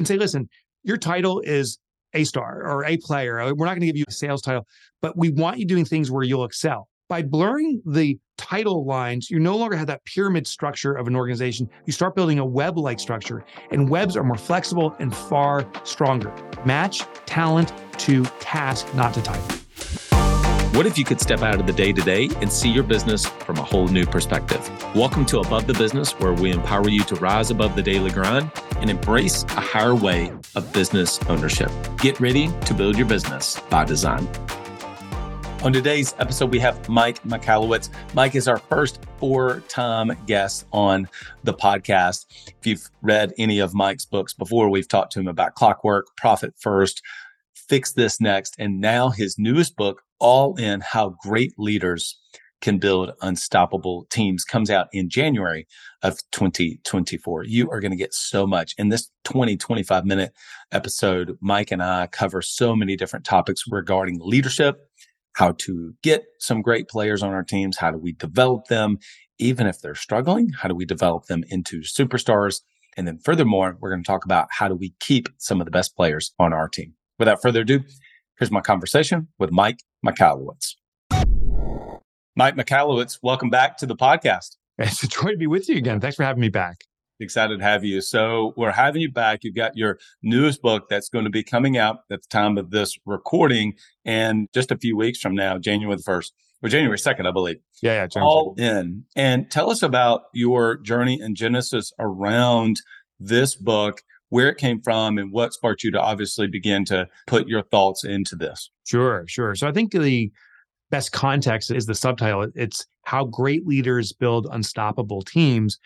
and say, listen, your title is A star or A player. Uh, we're not going to give you a sales title, but we want you doing things where you'll excel. By blurring the title lines, you no longer have that pyramid structure of an organization. You start building a web like structure, and webs are more flexible and far stronger. Match talent to task, not to title. What if you could step out of the day to day and see your business from a whole new perspective? Welcome to Above the Business, where we empower you to rise above the daily grind and embrace a higher way of business ownership. Get ready to build your business by design. On today's episode, we have Mike Michalowicz. Mike is our first four time guest on the podcast. If you've read any of Mike's books before, we've talked to him about clockwork, profit first, fix this next, and now his newest book, All in How Great Leaders Can Build Unstoppable Teams, comes out in January of 2024. You are going to get so much in this 20, 25 minute episode. Mike and I cover so many different topics regarding leadership, how to get some great players on our teams, how do we develop them, even if they're struggling, how do we develop them into superstars? And then furthermore, we're going to talk about how do we keep some of the best players on our team. Without further ado, here's my conversation with Mike Michalowicz. Mike Michalowicz, welcome back to the podcast. It's a joy to be with you again. Thanks for having me back. Excited to have you. So, we're having you back. You've got your newest book that's going to be coming out at the time of this recording and just a few weeks from now, January the 1st or January 2nd, I believe. Yeah, yeah. January All in. And tell us about your journey and genesis around this book where it came from and what sparked you to obviously begin to put your thoughts into this. Sure, sure. So I think the best context is the subtitle. It's how great leaders build unstoppable teams.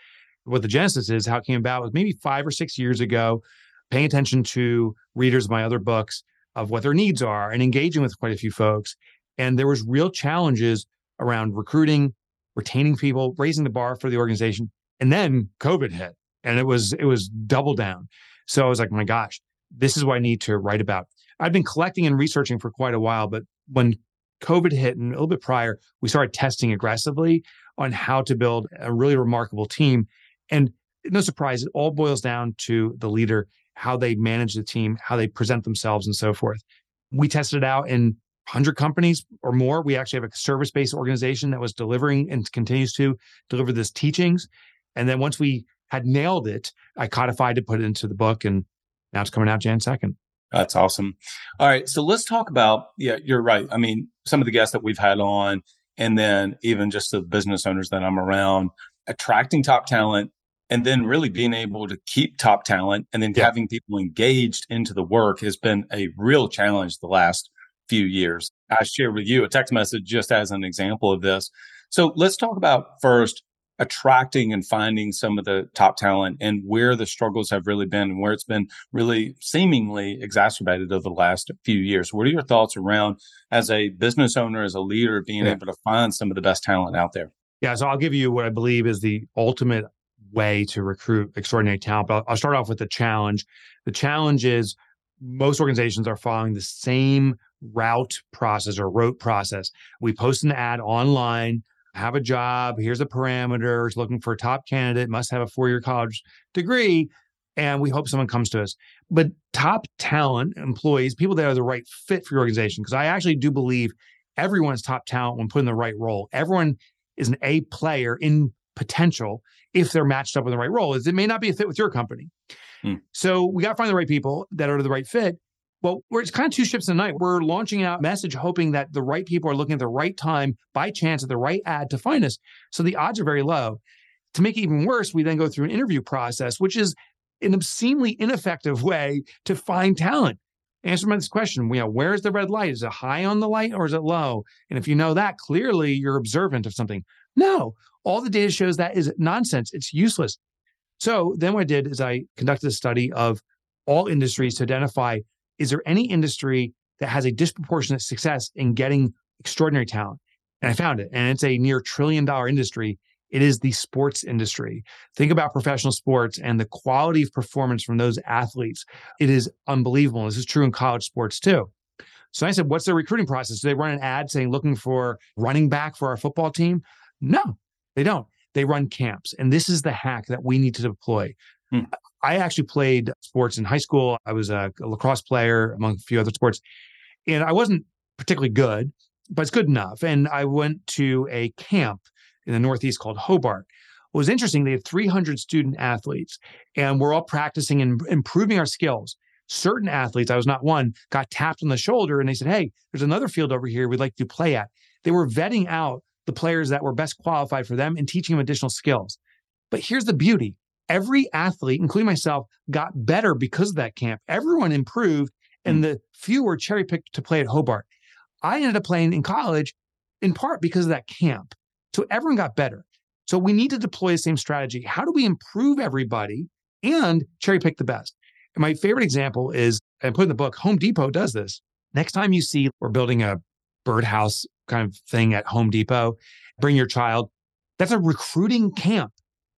What the genesis is, how it came about was maybe five or six years ago, paying attention to readers of my other books of what their needs are and engaging with quite a few folks. And there was real challenges around recruiting, retaining people, raising the bar for the organization. And then COVID hit and it was it was double down. So I was like, my gosh, this is what I need to write about. I've been collecting and researching for quite a while, but when COVID hit and a little bit prior, we started testing aggressively on how to build a really remarkable team. And no surprise, it all boils down to the leader, how they manage the team, how they present themselves, and so forth. We tested it out in 100 companies or more. We actually have a service based organization that was delivering and continues to deliver this teachings. And then once we had nailed it, I codified it, put it into the book, and now it's coming out Jan 2nd. That's awesome. All right. So let's talk about, yeah, you're right. I mean, some of the guests that we've had on, and then even just the business owners that I'm around, attracting top talent and then really being able to keep top talent and then yeah. having people engaged into the work has been a real challenge the last few years. I share with you a text message just as an example of this. So let's talk about first attracting and finding some of the top talent and where the struggles have really been and where it's been really seemingly exacerbated over the last few years. What are your thoughts around as a business owner, as a leader, being yeah. able to find some of the best talent out there? Yeah, so I'll give you what I believe is the ultimate way to recruit extraordinary talent. But I'll start off with the challenge. The challenge is most organizations are following the same route process or rote process. We post an ad online have a job. Here's the parameters. Looking for a top candidate, must have a four year college degree. And we hope someone comes to us. But top talent employees, people that are the right fit for your organization, because I actually do believe everyone's top talent when put in the right role. Everyone is an A player in potential if they're matched up in the right role. Is it may not be a fit with your company. Hmm. So we got to find the right people that are the right fit. Well, we're, it's kind of two ships in the night. We're launching out message hoping that the right people are looking at the right time by chance at the right ad to find us. So the odds are very low. To make it even worse, we then go through an interview process, which is an obscenely ineffective way to find talent. Answer my this question, you know, where's the red light? Is it high on the light or is it low? And if you know that, clearly you're observant of something. No, all the data shows that is nonsense. It's useless. So then what I did is I conducted a study of all industries to identify is there any industry that has a disproportionate success in getting extraordinary talent? And I found it. And it's a near trillion dollar industry. It is the sports industry. Think about professional sports and the quality of performance from those athletes. It is unbelievable. This is true in college sports too. So I said, what's their recruiting process? Do they run an ad saying looking for running back for our football team? No, they don't. They run camps. And this is the hack that we need to deploy. Hmm. I actually played sports in high school. I was a, lacrosse player among a few other sports, and I wasn't particularly good, but it's good enough. And I went to a camp in the Northeast called Hobart. What was interesting, they had 300 student athletes, and we're all practicing and improving our skills. Certain athletes, I was not one, got tapped on the shoulder and they said, Hey, there's another field over here we'd like to play at. They were vetting out the players that were best qualified for them and teaching them additional skills. But here's the beauty every athlete, including myself, got better because of that camp. Everyone improved, and mm. the few were cherry picked to play at Hobart. I ended up playing in college in part because of that camp. So everyone got better. So we need to deploy the same strategy. How do we improve everybody and cherry pick the best? And my favorite example is, I put in the book, Home Depot does this. Next time you see we're building a birdhouse kind of thing at Home Depot, bring your child. That's a recruiting camp.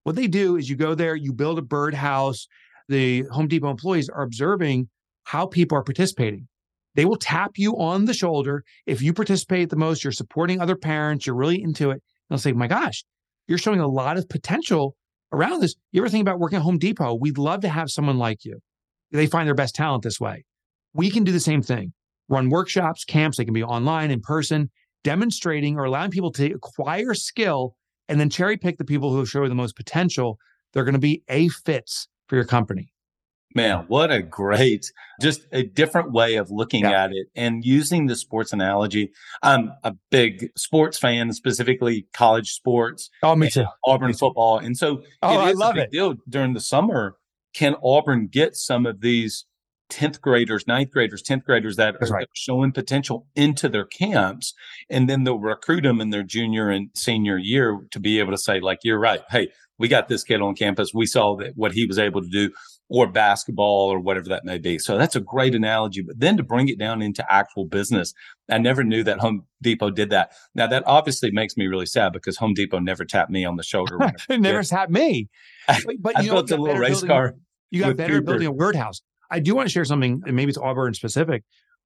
What they do is you go there, you build a birdhouse. The Home Depot employees are observing how people are participating. They will tap you on the shoulder. If you participate the most, you're supporting other parents, you're really into it. They'll say, My gosh, you're showing a lot of potential around this. You ever think about working at Home Depot? We'd love to have someone like you. They find their best talent this way. We can do the same thing run workshops, camps, they can be online, in person, demonstrating or allowing people to acquire skill and then cherry pick the people who show you the most potential. They're going to be A fits for your company. Man, what a great, just a different way of looking yeah. at it and using the sports analogy. I'm a big sports fan, specifically college sports. Oh, me too. Auburn football. And so oh, I love it. deal during the summer. Can Auburn get some of these 10th graders, ninth graders, 10th graders that are right. showing potential into their camps. And then they'll recruit them in their junior and senior year to be able to say, like, you're right. Hey, we got this kid on campus. We saw that what he was able to do or basketball or whatever that may be. So that's a great analogy. But then to bring it down into actual business, I never knew that Home Depot did that. Now that obviously makes me really sad because Home Depot never tapped me on the shoulder. it never tapped me. But, but you I built a little race building, car. You got better building a birdhouse. I do want to share something, and maybe it's Auburn specific.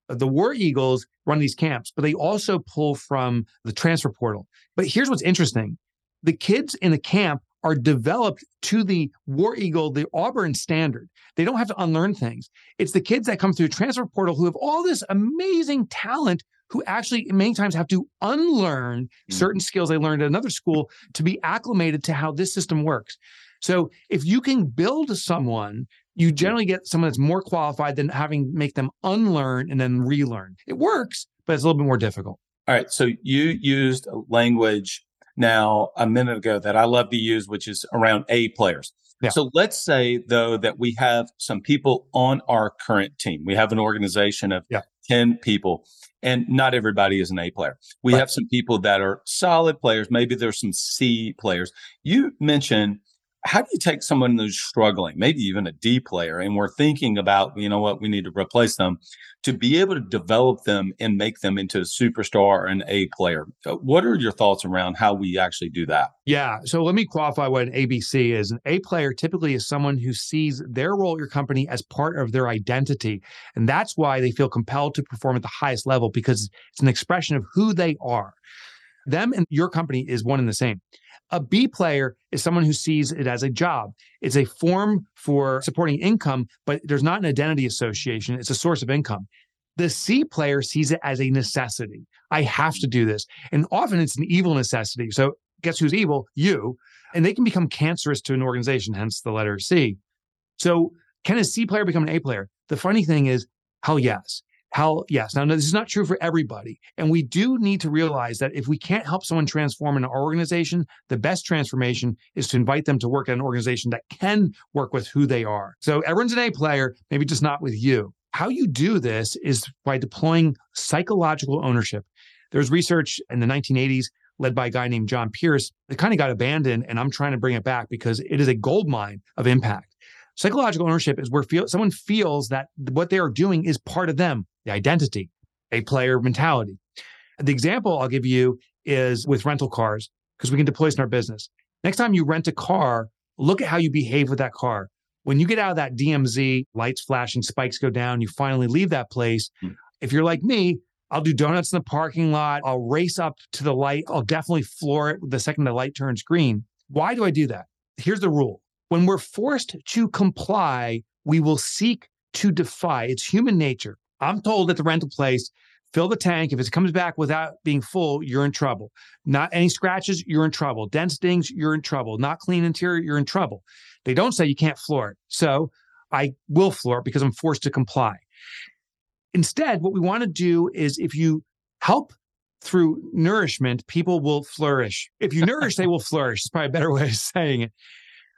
The War Eagles run these camps, but they also pull from the transfer portal. But here's what's interesting the kids in the camp are developed to the War Eagle, the Auburn standard. They don't have to unlearn things. It's the kids that come through transfer portal who have all this amazing talent who actually many times have to unlearn mm. certain skills they learned at another school to be acclimated to how this system works. So if you can build someone you generally get someone that's more qualified than having make them unlearn and then relearn. It works, but it's a little bit more difficult. All right. So you used language now a minute ago that I love to use, which is around A players. Yeah. So let's say though that we have some people on our current team. We have an organization of yeah. 10 people and not everybody is an A player. We right. have some people that are solid players. Maybe there's some C players. You mentioned how do you take someone who's struggling, maybe even a D player, and we're thinking about, you know what, we need to replace them to be able to develop them and make them into a superstar or an A player? Uh, what are your thoughts around how we actually do that? Yeah. So let me qualify what an ABC is. An A player typically is someone who sees their role at your company as part of their identity. And that's why they feel compelled to perform at the highest level because it's an expression of who they are. Them and your company is one and the same. A B player is someone who sees it as a job. It's a form for supporting income, but there's not an identity association. It's a source of income. The C player sees it as a necessity. I have to do this. And often it's an evil necessity. So guess who's evil? You. And they can become cancerous to an organization, hence the letter C. So can a C player become an A player? The funny thing is, hell yes. How, yes. Now, this is not true for everybody. And we do need to realize that if we can't help someone transform in our organization, the best transformation is to invite them to work at an organization that can work with who they are. So everyone's an A player, maybe just not with you. How you do this is by deploying psychological ownership. There's research in the 1980s led by a guy named Jon Pierce that kind of got abandoned, and I'm trying to bring it back because it is a gold mine of impact. Psychological ownership is where feel, someone feels that what they are doing is part of them the identity, a player mentality. The example I'll give you is with rental cars, because we can deploy this in our business. Next time you rent a car, look at how you behave with that car. When you get out of that DMZ, lights flashing, spikes go down, you finally leave that place. Mm. If you're like me, I'll do donuts in the parking lot. I'll race up to the light. I'll definitely floor it the second the light turns green. Why do I do that? Here's the rule When we're forced to comply, we will seek to defy. It's human nature. I'm told at the rental place, fill the tank. If it comes back without being full, you're in trouble. Not any scratches, you're in trouble. Dent stings, you're in trouble. Not clean interior, you're in trouble. They don't say you can't floor it. So I will floor it because I'm forced to comply. Instead, what we want to do is if you help through nourishment, people will flourish. If you nourish, they will flourish. It's probably a better way of saying it.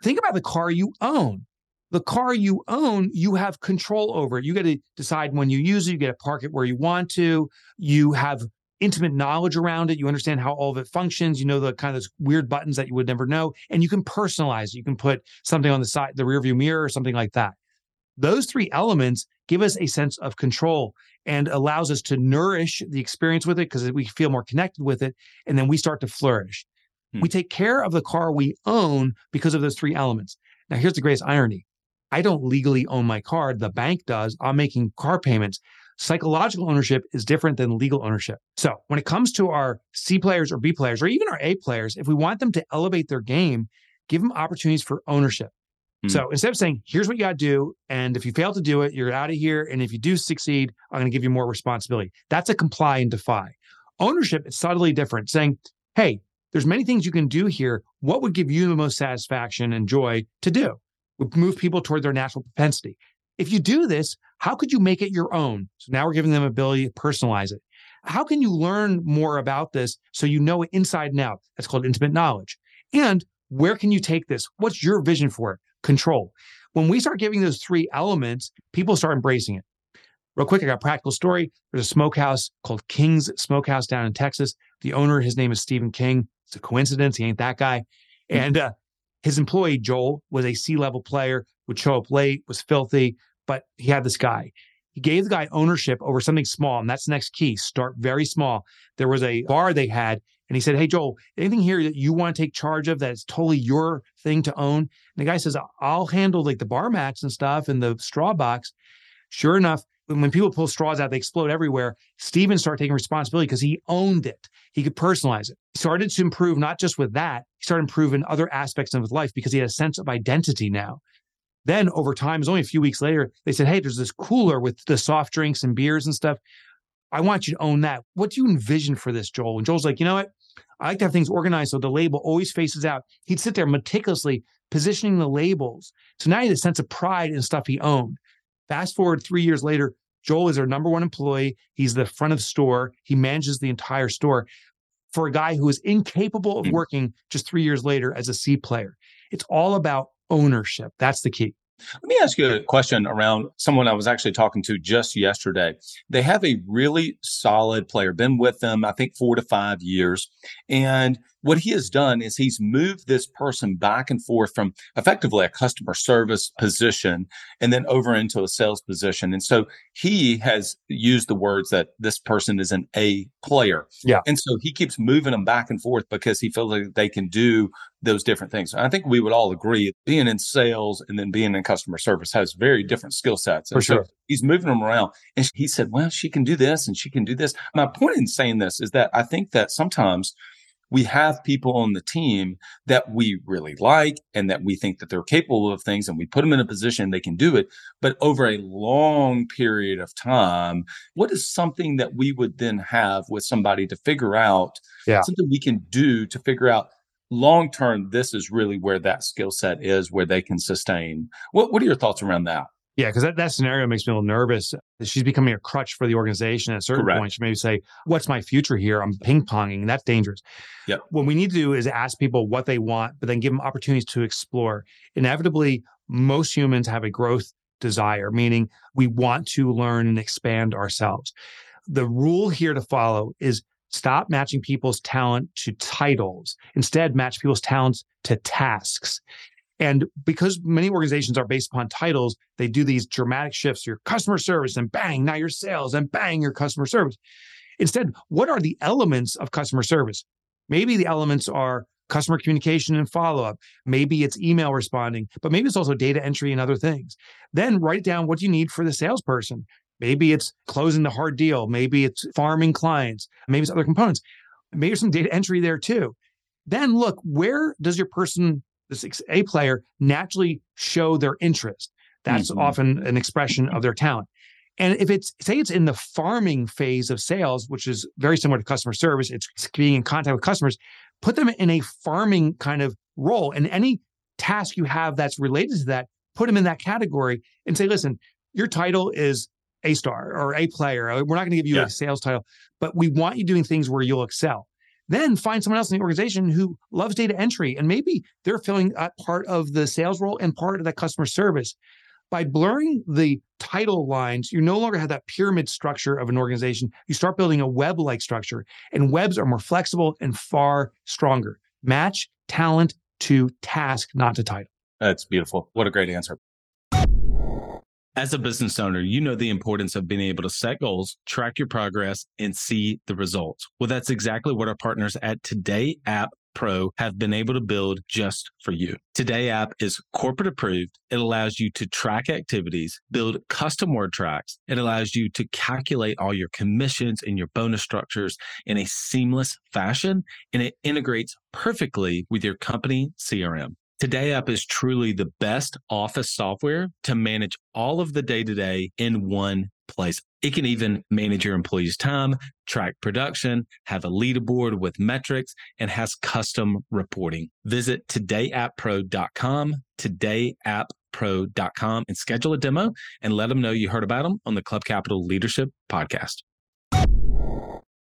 Think about the car you own. The car you own, you have control over it. You get to decide when you use it. You get to park it where you want to. You have intimate knowledge around it. You understand how all of it functions. You know the kind of those weird buttons that you would never know, and you can personalize. It. You can put something on the side, the rearview mirror, or something like that. Those three elements give us a sense of control and allows us to nourish the experience with it because we feel more connected with it, and then we start to flourish. Hmm. We take care of the car we own because of those three elements. Now, here's the greatest irony I don't legally own my car, the bank does. I'm making car payments. Psychological ownership is different than legal ownership. So, when it comes to our C players or B players, or even our A players, if we want them to elevate their game, give them opportunities for ownership. Hmm. So instead of saying, here's what you got to do. And if you fail to do it, you're out of here. And if you do succeed, I'm going to give you more responsibility. That's a comply and defy. Ownership is subtly different, saying, hey, there's many things you can do here. What would give you the most satisfaction and joy to do? Move people toward their natural propensity. If you do this, how could you make it your own? So now we're giving them ability to personalize it. How can you learn more about this so you know it inside and out? That's called intimate knowledge. And where can you take this? What's your vision for it? Control. When we start giving those three elements, people start embracing it. Real quick, I got a practical story. There's a smokehouse called King's Smokehouse down in Texas. The owner, his name is Stephen King. It's a coincidence. He ain't that guy. Hmm. And uh, his employee, Joel, was a C level player, would show up late, was filthy, but he had this guy. He gave the guy ownership over something small. And that's the next key start very small. There was a bar they had, and he said, Hey, Joel, anything here that you want to take charge of that's totally your thing to own? And the guy says, I'll handle like the bar mats and stuff and the straw box. Sure enough, when people pull straws out, they explode everywhere. Steven started taking responsibility because he owned it. He could personalize it. Started to improve not just with that, he started improving other aspects of his life because he had a sense of identity now. Then over time, it was only a few weeks later, they said, Hey, there's this cooler with the soft drinks and beers and stuff. I want you to own that. What do you envision for this, Joel? And Joel's like, you know what? I like to have things organized so the label always faces out. He'd sit there meticulously positioning the labels. So now he had a sense of pride in stuff he owned. Fast forward three years later, Joel is our number one employee. He's the front of store. He manages the entire store for a guy who is incapable of hmm. working just three years later as a C player. It's all about ownership. That's the key. Let me ask you a question around someone I was actually talking to just yesterday. They have a really solid player, been with them, I think, four to five years. And what he has done is he's moved this person back and forth from effectively a customer service position and then over into a sales position. And so he has used the words that this person is an A player. Yeah. And so he keeps moving them back and forth because he feels like they can do those different things. I think we would all agree being in sales and then being in customer service has very different skill sets. For sure. he's moving them around. And he said, well, she can do this and she can do this. My point in saying this is that I think that sometimes we have people on the team that we really like and that we think that they're capable of things and we put them in a position they can do it. But over a long period of time what is something that we would then have with somebody to figure out yeah. something we can do to figure out long term this is really where that skill set is where they can sustain? What, what are your thoughts around that yeah, because that, that scenario makes me a little nervous. She's becoming a crutch for the organization at a certain Correct. point. She maybe say, What's my future here? I'm ping ponging. That's dangerous. Yeah. What we need to do is ask people what they want, but then give them opportunities to explore. Inevitably, most humans have a growth desire, meaning we want to learn and expand ourselves. The rule here to follow is stop matching people's talent to titles. Instead, match people's talents to tasks. And because many organizations are based upon titles, they do these dramatic shifts, your customer service, and bang, now your sales, and bang, your customer service. Instead, what are the elements of customer service? Maybe the elements are customer communication and follow up. Maybe it's email responding, but maybe it's also data entry and other things. Then write down what you need for the salesperson. Maybe it's closing the hard deal. Maybe it's farming clients. Maybe it's other components. Maybe some data entry there too. Then look, where does your person this A player naturally show their interest. That's mm-hmm. often an expression of their talent. And if it's say it's in the farming phase of sales, which is very similar to customer service, it's being in contact with customers, put them in a farming kind of role. And any task you have that's related to that, put them in that category and say, listen, your title is A star or A player. We're not going to give you yeah. a sales title, but we want you doing things where you'll excel. Then find someone else in the organization who loves data entry and maybe they're filling part of the sales role and part of that customer service by blurring the title lines, you no longer have that pyramid structure of an organization. You start building a web like structure, and webs are more flexible and far stronger. Match talent to task, not to title. That's beautiful. What a great answer. As a business owner, you know the importance of being able to set goals, track your progress, and see the results. Well, that's exactly what our partners at Today App Pro have been able to build just for you. Today app is corporate approved. It allows you to track activities, build custom word tracks. It allows you to calculate all your commissions and your bonus structures in a seamless fashion, and it integrates perfectly with your company CRM. Today app is truly the best office software to manage all of the day to day in one place. It can even manage your employees' time, track production, have a leaderboard with metrics, and has custom reporting. Visit todayapppro.com, todayapppro.com, and schedule a demo and let them know you heard about them on the Club Capital Leadership Podcast.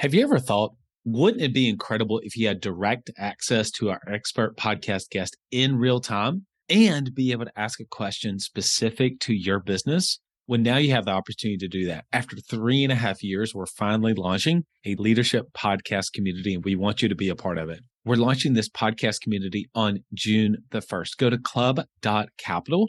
Have you ever thought, wouldn't it be incredible if you had direct access to our expert podcast guest in real time and be able to ask a question specific to your business? Well, now you have the opportunity to do that. After three and a half years, we're finally launching a leadership podcast community, and we want you to be a part of it. We're launching this podcast community on June the 1st. Go to club.capital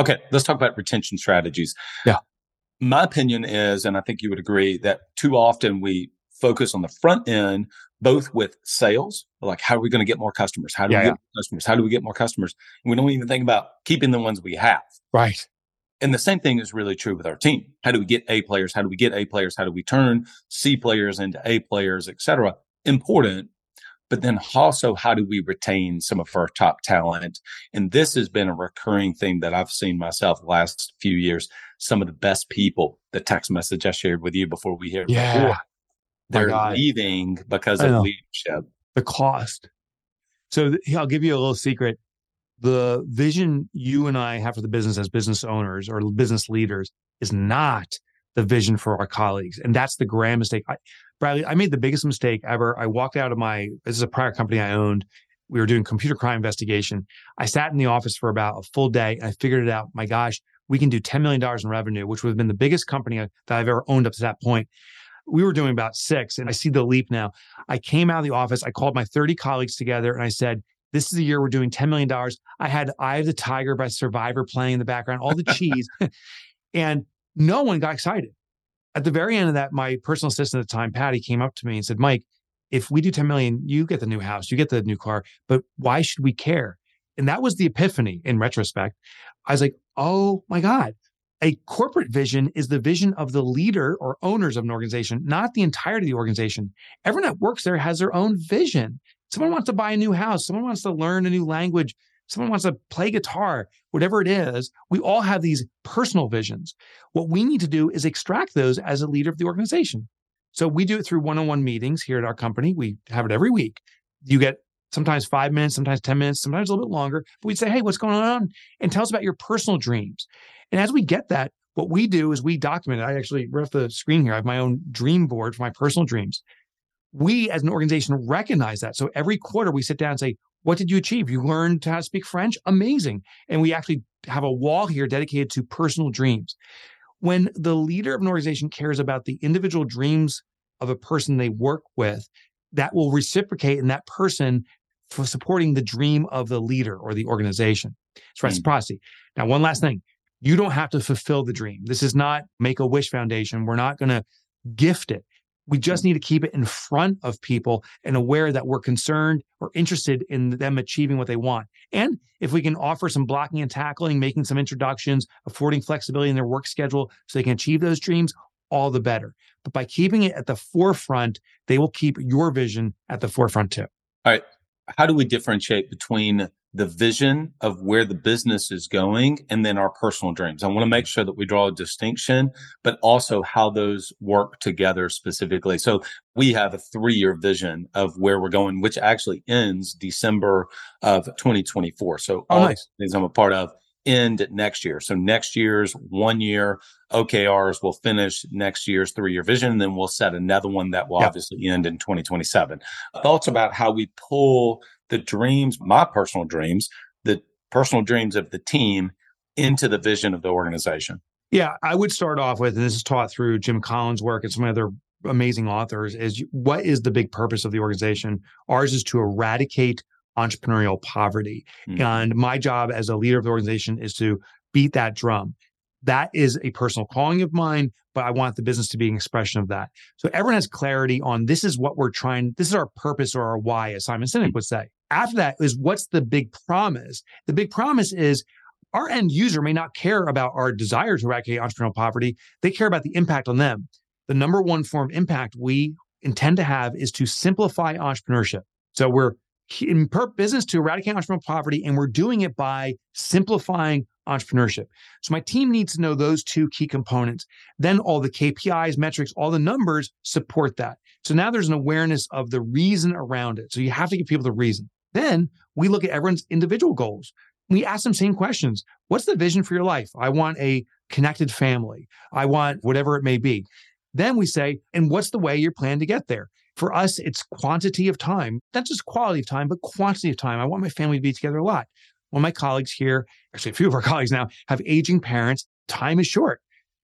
Okay, let's talk about retention strategies. Yeah. My opinion is, and I think you would agree, that too often we focus on the front end, both with sales, like how are we going to get more customers? How do yeah, we get yeah. customers? How do we get more customers? And we don't even think about keeping the ones we have. Right. And the same thing is really true with our team. How do we get A players? How do we get A players? How do we turn C players into A players, et cetera? Important but then also how do we retain some of our top talent? And this has been a recurring thing that i've seen myself the last few years. Some of the best people the text message i shared with you before we hear yeah. before, they're leaving because of leadership. The cost. So th- i'll give you a little secret. The vision you and i have for the business as business owners or business leaders is not the vision for our colleagues and that's the grand mistake. I, Bradley, I made the biggest mistake ever. I walked out of my, this is a prior company I owned. We were doing computer crime investigation. I sat in the office for about a full day and I figured it out. My gosh, we can do $10 million in revenue, which would have been the biggest company that I've ever owned up to that point. We were doing about six, and I see the leap now. I came out of the office, I called my 30 colleagues together, and I said, this is the year we're doing $10 million. I had Eye of the Tiger by Survivor playing in the background, all the cheese. and no one got excited. At the very end of that, my personal assistant at the time, Patty, came up to me and said, Mike, if we do 10 million, you get the new house, you get the new car, but why should we care? And that was the epiphany in retrospect. I was like, oh my God, a corporate vision is the vision of the leader or owners of an organization, not the entirety of the organization. Everyone that works there has their own vision. Someone wants to buy a new house, someone wants to learn a new language, someone wants to play guitar, whatever it is. We all have these personal visions. What we need to do is extract those as a leader of the organization. So we do it through one on one meetings here at our company. We have it every week. You get sometimes five minutes, sometimes 10 minutes, sometimes a little bit longer. But we'd say, hey, what's going on? And tell us about your personal dreams. And as we get that, what we do is we document it. I actually right off the screen here, I have my own dream board for my personal dreams. We as an organization recognize that. So every quarter we sit down and say, what did you achieve? You learned how to speak French? Amazing. And we actually have a wall here dedicated to personal dreams. When the leader of an organization cares about the individual dreams of a person they work with, that will reciprocate in that person for supporting the dream of the leader or the organization. It's reciprocity. Mm. Now, one last thing you don't have to fulfill the dream. This is not Make a Wish Foundation. We're not going to gift it. We just need to keep it in front of people and aware that we're concerned or interested in them achieving what they want. And if we can offer some blocking and tackling, making some introductions, affording flexibility in their work schedule so they can achieve those dreams, all the better. But by keeping it at the forefront, they will keep your vision at the forefront too. All right. How do we differentiate between the vision of where the business is going and then our personal dreams. I want to make sure that we draw a distinction, but also how those work together specifically. So we have a three year vision of where we're going, which actually ends December of 2024. So oh, nice. things I'm a part of end next year. So next year's one year OKRs will finish next year's three year vision. And then we'll set another one that will yep. obviously end in 2027. Thoughts about how we pull the dreams, my personal dreams, the personal dreams of the team into the vision of the organization? Yeah, I would start off with, and this is taught through Jim Collins' work and some other amazing authors, is what is the big purpose of the organization? Ours is to eradicate entrepreneurial poverty. Mm-hmm. And my job as a leader of the organization is to beat that drum. That is a personal calling of mine, but I want the business to be an expression of that. So everyone has clarity on this is what we're trying, this is our purpose or our why, as Simon Sinek would say. After that is what's the big promise? The big promise is our end user may not care about our desire to eradicate entrepreneurial poverty. They care about the impact on them. The number one form of impact we intend to have is to simplify entrepreneurship. So we're in business to eradicate entrepreneurial poverty, and we're doing it by simplifying entrepreneurship. So my team needs to know those two key components. Then all the KPIs, metrics, all the numbers support that. So now there's an awareness of the reason around it. So you have to give people the reason. Then we look at everyone's individual goals. We ask them same questions. What's the vision for your life? I want a connected family. I want whatever it may be. Then we say, and what's the way you're planning to get there? For us, it's quantity of time, not just quality of time, but quantity of time. I want my family to be together a lot. One of my colleagues here, actually a few of our colleagues now, have aging parents. Time is short.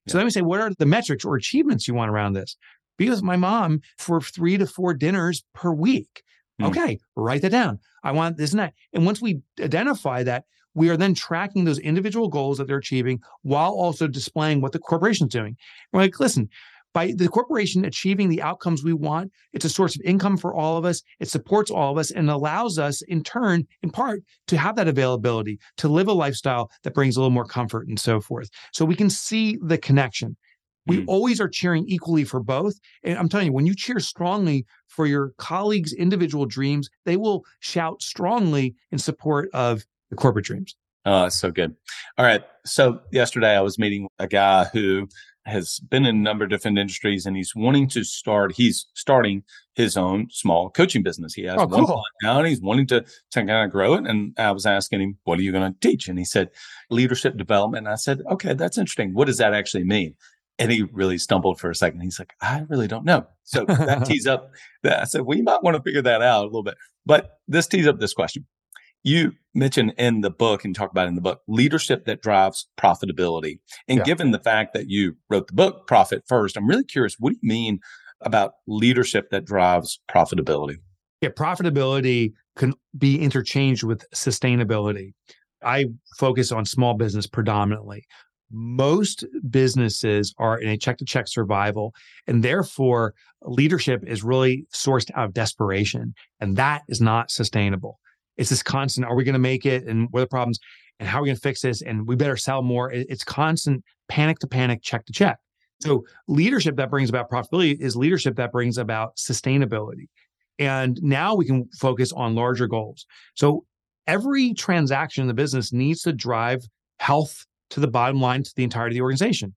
So let me say, what are the metrics or achievements you want around this? Be with my mom for three to four dinners per week. Mm. Okay, write that down. I want this and that. And once we identify that, we are then tracking those individual goals that they're achieving while also displaying what the corporation's doing. We're like, listen, by the corporation achieving the outcomes we want, it's a source of income for all of us. It supports all of us and allows us, in turn, in part, to have that availability to live a lifestyle that brings a little more comfort and so forth. So we can see the connection. We mm. always are cheering equally for both. And I'm telling you, when you cheer strongly for your colleagues' individual dreams, they will shout strongly in support of the corporate dreams. Oh, so good. All right. So yesterday I was meeting a guy who has been in a number of different industries and he's wanting to start, he's starting his own small coaching business. He has oh, one cool. now and he's wanting to, to kind of grow it. And I was asking him, what are you going to teach? And he said, leadership development. And I said, okay, that's interesting. What does that actually mean? And he really stumbled for a second. He's like, I really don't know. So that tees up that. I said, well, you might want to figure that out a little bit. But this tees up this question you mentioned in the book and talk about in the book leadership that drives profitability. And yeah. given the fact that you wrote the book Profit First, I'm really curious, what do you mean about leadership that drives profitability? Yeah, profitability can be interchanged with sustainability. I focus on small business predominantly. Most businesses are in a check to check survival, and therefore leadership is really sourced out of desperation. And that is not sustainable. It's this constant are we going to make it? And what are the problems? And how are we going to fix this? And we better sell more. It's constant panic to panic, check to check. So, leadership that brings about profitability is leadership that brings about sustainability. And now we can focus on larger goals. So every transaction in the business needs to drive health to the bottom line to the entirety of the organization.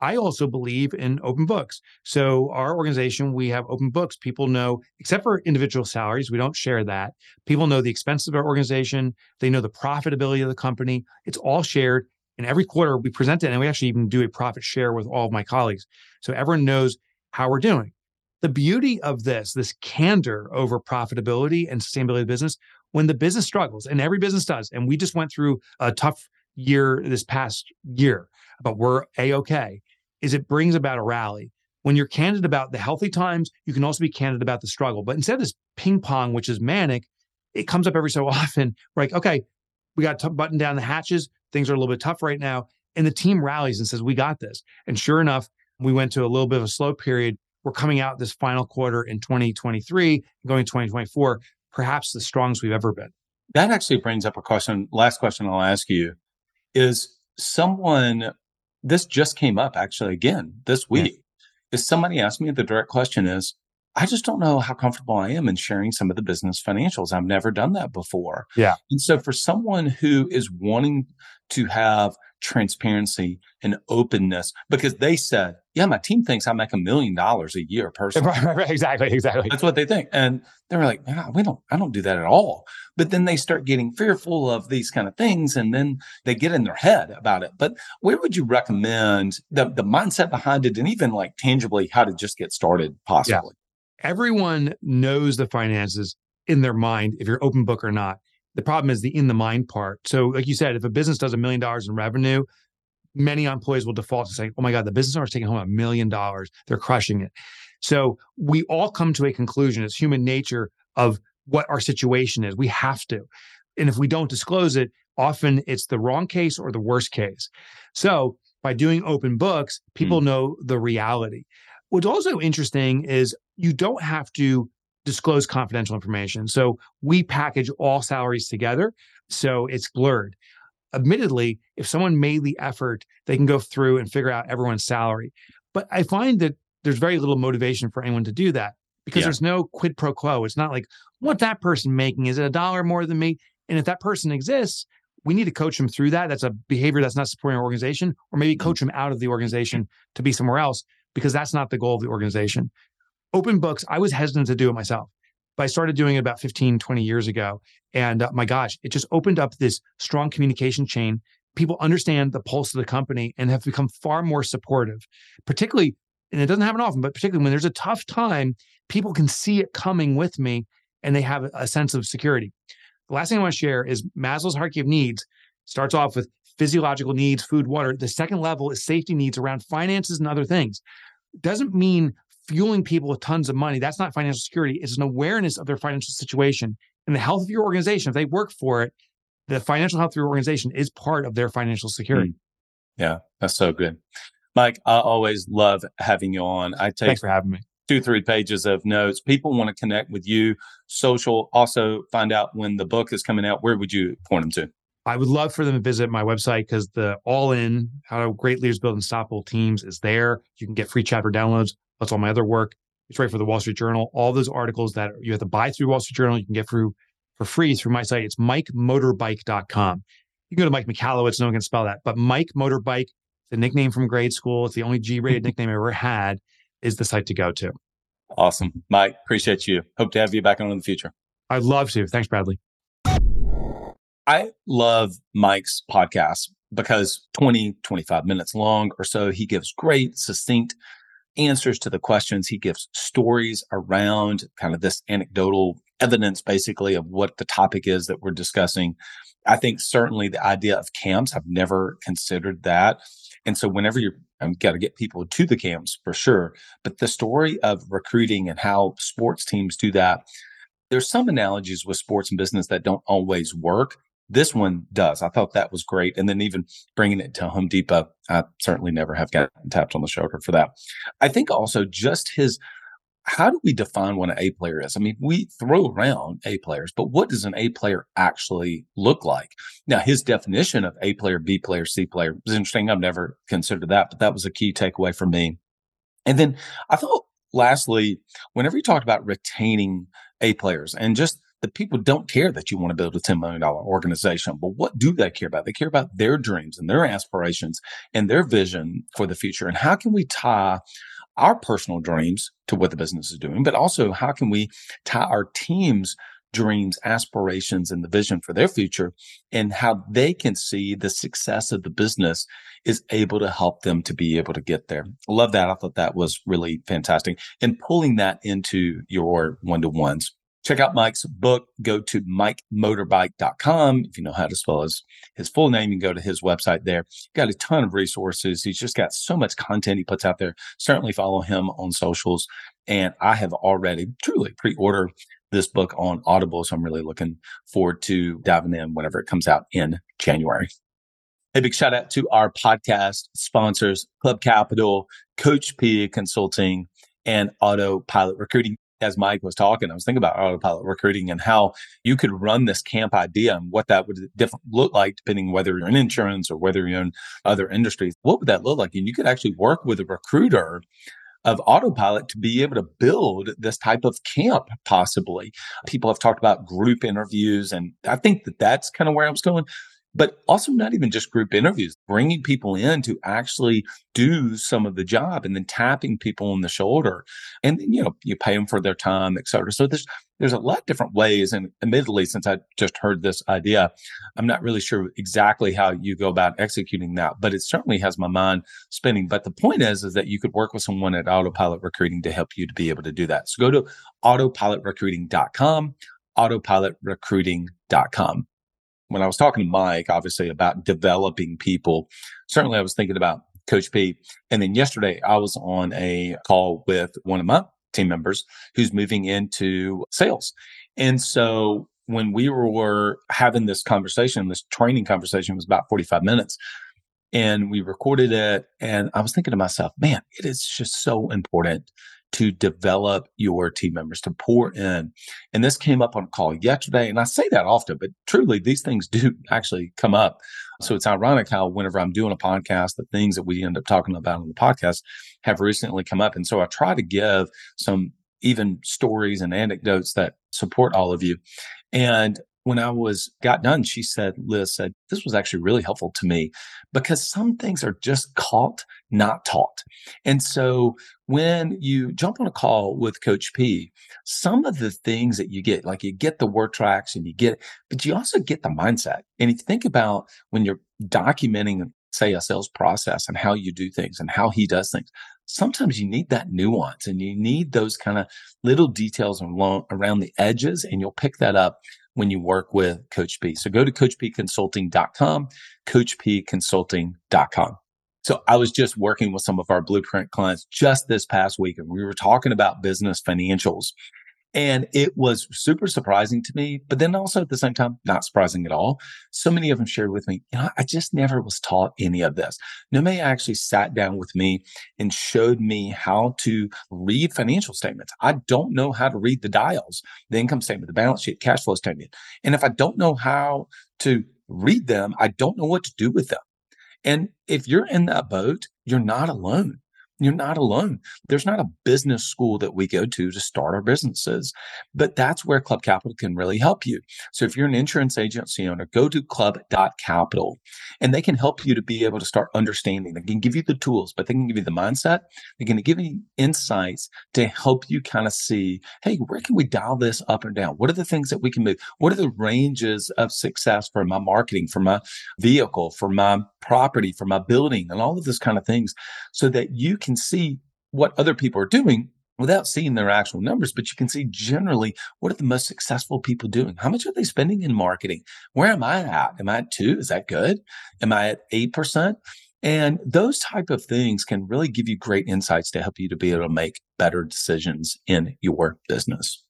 I also believe in open books. So our organization, we have open books. People know, except for individual salaries, we don't share that. People know the expenses of our organization. They know the profitability of the company. It's all shared. And every quarter we present it and we actually even do a profit share with all of my colleagues. So everyone knows how we're doing the beauty of this, this candor over profitability and sustainability of business, when the business struggles, and every business does, and we just went through a tough year this past year, but we're a okay, is it brings about a rally. When you're candid about the healthy times, you can also be candid about the struggle. But instead of this ping pong, which is manic, it comes up every so often. We're like, okay, we got to button down the hatches. Things are a little bit tough right now. And the team rallies and says, we got this. And sure enough, we went to a little bit of a slow period we're coming out this final quarter in 2023, going to 2024, perhaps the strongest we've ever been. That actually brings up a question. Last question I'll ask you is someone, this just came up actually again this week. Yeah. Is somebody asked me the direct question is, I just don't know how comfortable I am in sharing some of the business financials. I've never done that before. Yeah. And so for someone who is wanting to have transparency and openness because they said, yeah, my team thinks I make a million dollars a year personally. Right, right, right, exactly, exactly. That's what they think. And they're like, we don't, I don't do that at all. But then they start getting fearful of these kind of things and then they get in their head about it. But where would you recommend the, the mindset behind it and even like tangibly how to just get started possibly? Yeah. Everyone knows the finances in their mind, if you're open book or not. The problem is the in the mind part. So, like you said, if a business does a million dollars in revenue, many employees will default to saying, oh my God, the business owner is taking home a million dollars. They're crushing it. So we all come to a conclusion. It's human nature of what our situation is. We have to. And if we don't disclose it, often it's the wrong case or the worst case. So by doing open books, people mm. know the reality. What's also interesting is you don't have to disclose confidential information. So we package all salaries together. So it's blurred. Admittedly, if someone made the effort, they can go through and figure out everyone's salary. But I find that there's very little motivation for anyone to do that because yeah. there's no quid pro quo. It's not like, what that person making? Is it a dollar more than me? And if that person exists, we need to coach them through that. That's a behavior that's not supporting our organization, or maybe mm-hmm. coach them out of the organization to be somewhere else because that's not the goal of the organization open books, I was hesitant to do it myself, but I started doing it about 15, 20 years ago. And uh, my gosh, it just opened up this strong communication chain. People understand the pulse of the company and have become far more supportive, particularly, and it doesn't happen often, but particularly when there's a tough time, people can see it coming with me and they have a sense of security. The last thing I want to share is Maslow's hierarchy of needs starts off with physiological needs, food, water. The second level is safety needs around finances and other things. Doesn't mean fueling people with tons of money. That's not financial security. It's an awareness of their financial situation and the health of your organization. If they work for it, the financial health of your organization is part of their financial security. Mm. Yeah, that's so good. Mike, I always love having you on. I take Thanks for having me. Two, three pages of notes. People want to connect with you, social, also find out when the book is coming out. Where would you point them to? I would love for them to visit my website because the all in how great leaders build unstoppable teams is there. You can get free chapter downloads that's all my other work. It's right for the Wall Street Journal. All those articles that you have to buy through Wall Street Journal, you can get through for free through my site. It's mikemotorbike.com. You can go to Mike Michalowicz, no one can spell that, but Mike Motorbike, the nickname from grade school. It's the only G rated nickname I ever had, is the site to go to. Awesome. Mike, appreciate you. Hope to have you back on in the future. I'd love to. Thanks, Bradley. I love Mike's podcast because 20, 25 minutes long or so, he gives great, succinct answers to the questions. He gives stories around kind of this anecdotal evidence, basically, of what the topic is that we're discussing. I think certainly the idea of camps, I've never considered that. And so whenever you're I've got to get people to the camps for sure. But the story of recruiting and how sports teams do that, there's some analogies with sports and business that don't always work. This one does. I thought that was great. And then even bringing it to Home Depot, I certainly never have gotten tapped on the shoulder for that. I think also just his how do we define what an A player is? I mean, we throw around A players, but what does an A player actually look like? Now, his definition of A player, B player, C player is interesting. I've never considered that, but that was a key takeaway for me. And then I thought, lastly, whenever you talked about retaining A players and just the people don't care that you want to build a $10 million organization, but what do they care about? They care about their dreams and their aspirations and their vision for the future. And how can we tie our personal dreams to what the business is doing, but also how can we tie our team's dreams, aspirations, and the vision for their future and how they can see the success of the business is able to help them to be able to get there. Love that. I thought that was really fantastic. And pulling that into your one to ones check out Mike's book. Go to mikemichalowicz.com. If you know how to spell his, his full name, you can go to his website there. Got a ton of resources. He's just got so much content he puts out there. Certainly follow him on socials. And I have already truly pre-ordered this book on Audible. So I'm really looking forward to diving in whenever it comes out in January. A big shout out to our podcast sponsors, Club Capital, Coach P Consulting, and Autopilot Recruiting as Mike was talking, I was thinking about autopilot recruiting and how you could run this camp idea and what that would look like depending whether you're in insurance or whether you're in other industries. What would that look like? And you could actually work with a recruiter of autopilot to be able to build this type of camp possibly people have talked about group interviews and i think that that's kind of where i was going but also not even just group interviews, bringing people in to actually do some of the job and then tapping people on the shoulder. And then, you know, you pay them for their time, et cetera. So there's, there's a lot of different ways. And admittedly, since I just heard this idea, I'm not really sure exactly how you go about executing that, but it certainly has my mind spinning. But the point is, is that you could work with someone at Autopilot Recruiting to help you to be able to do that. So go to autopilotrecruiting.com, autopilotrecruiting.com when I was talking to Mike, obviously about developing people, certainly I was thinking about Coach P. And then yesterday I was on a call with one of my team members who's moving into sales. And so when we were having this conversation, this training conversation was about 45 minutes and we recorded it. And I was thinking to myself, man, it is just so important to develop your team members, to pour in. And this came up on a call yesterday. And I say that often, but truly these things do actually come up. So it's ironic how whenever I'm doing a podcast, the things that we end up talking about on the podcast have recently come up. And so I try to give some even stories and anecdotes that support all of you. And when I was got done, she said, Liz said, this was actually really helpful to me because some things are just caught, not taught. And so when you jump on a call with Coach P, some of the things that you get, like you get the word tracks and you get, but you also get the mindset. And if you think about when you're documenting, say, a sales process and how you do things and how he does things, sometimes you need that nuance and you need those kind of little details around the edges and you'll pick that up when you work with Coach P. So go to coachpconsulting.com, coachpconsulting.com. So I was just working with some of our blueprint clients just this past week and we were talking about business financials and it was super surprising to me, but then also at the same time, not surprising at all. So many of them shared with me, you know, I just never was taught any of this. Nome actually sat down with me and showed me how to read financial statements. I don't know how to read the dials, the income statement, the balance sheet, cash flow statement. And if I don't know how to read them, I don't know what to do with them. And if you're in that boat, you're not alone. You're not alone. There's not a business school that we go to to start our businesses, but that's where Club Capital can really help you. So if you're an insurance agency owner, go to club.capital and they can help you to be able to start understanding. They can give you the tools, but they can give you the mindset. They're going to give you insights to help you kind of see, hey, where can we dial this up and down? What are the things that we can move? What are the ranges of success for my marketing, for my vehicle, for my property, for my building, and all of this kind of things so that you can can see what other people are doing without seeing their actual numbers, but you can see generally what are the most successful people doing? How much are they spending in marketing? Where am I at? Am I at two? Is that good? Am I at 8%? And those type of things can really give you great insights to help you to be able to make better decisions in your business.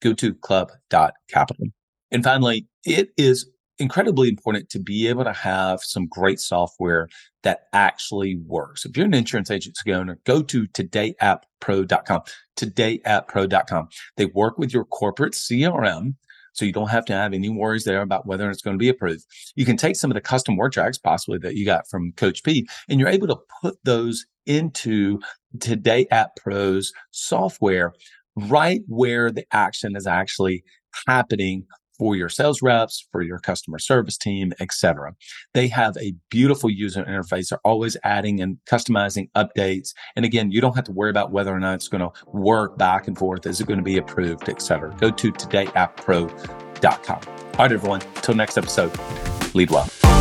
go to club.capital. And finally, it is incredibly important to be able to have some great software that actually works. If you're an insurance agency owner, go to todayapppro.com, todayapppro.com. They work with your corporate CRM. So you don't have to have any worries there about whether it's going to be approved. You can take some of the custom word tracks possibly that you got from Coach P, and you're able to put those into Today App Pro's software right where the action is actually happening for your sales reps, for your customer service team, etc. They have a beautiful user interface. They're always adding and customizing updates. And again, you don't have to worry about whether or not it's going to work back and forth. Is it going to be approved, etc. Go to todayapppro.com. All right, everyone. Until next episode, lead well.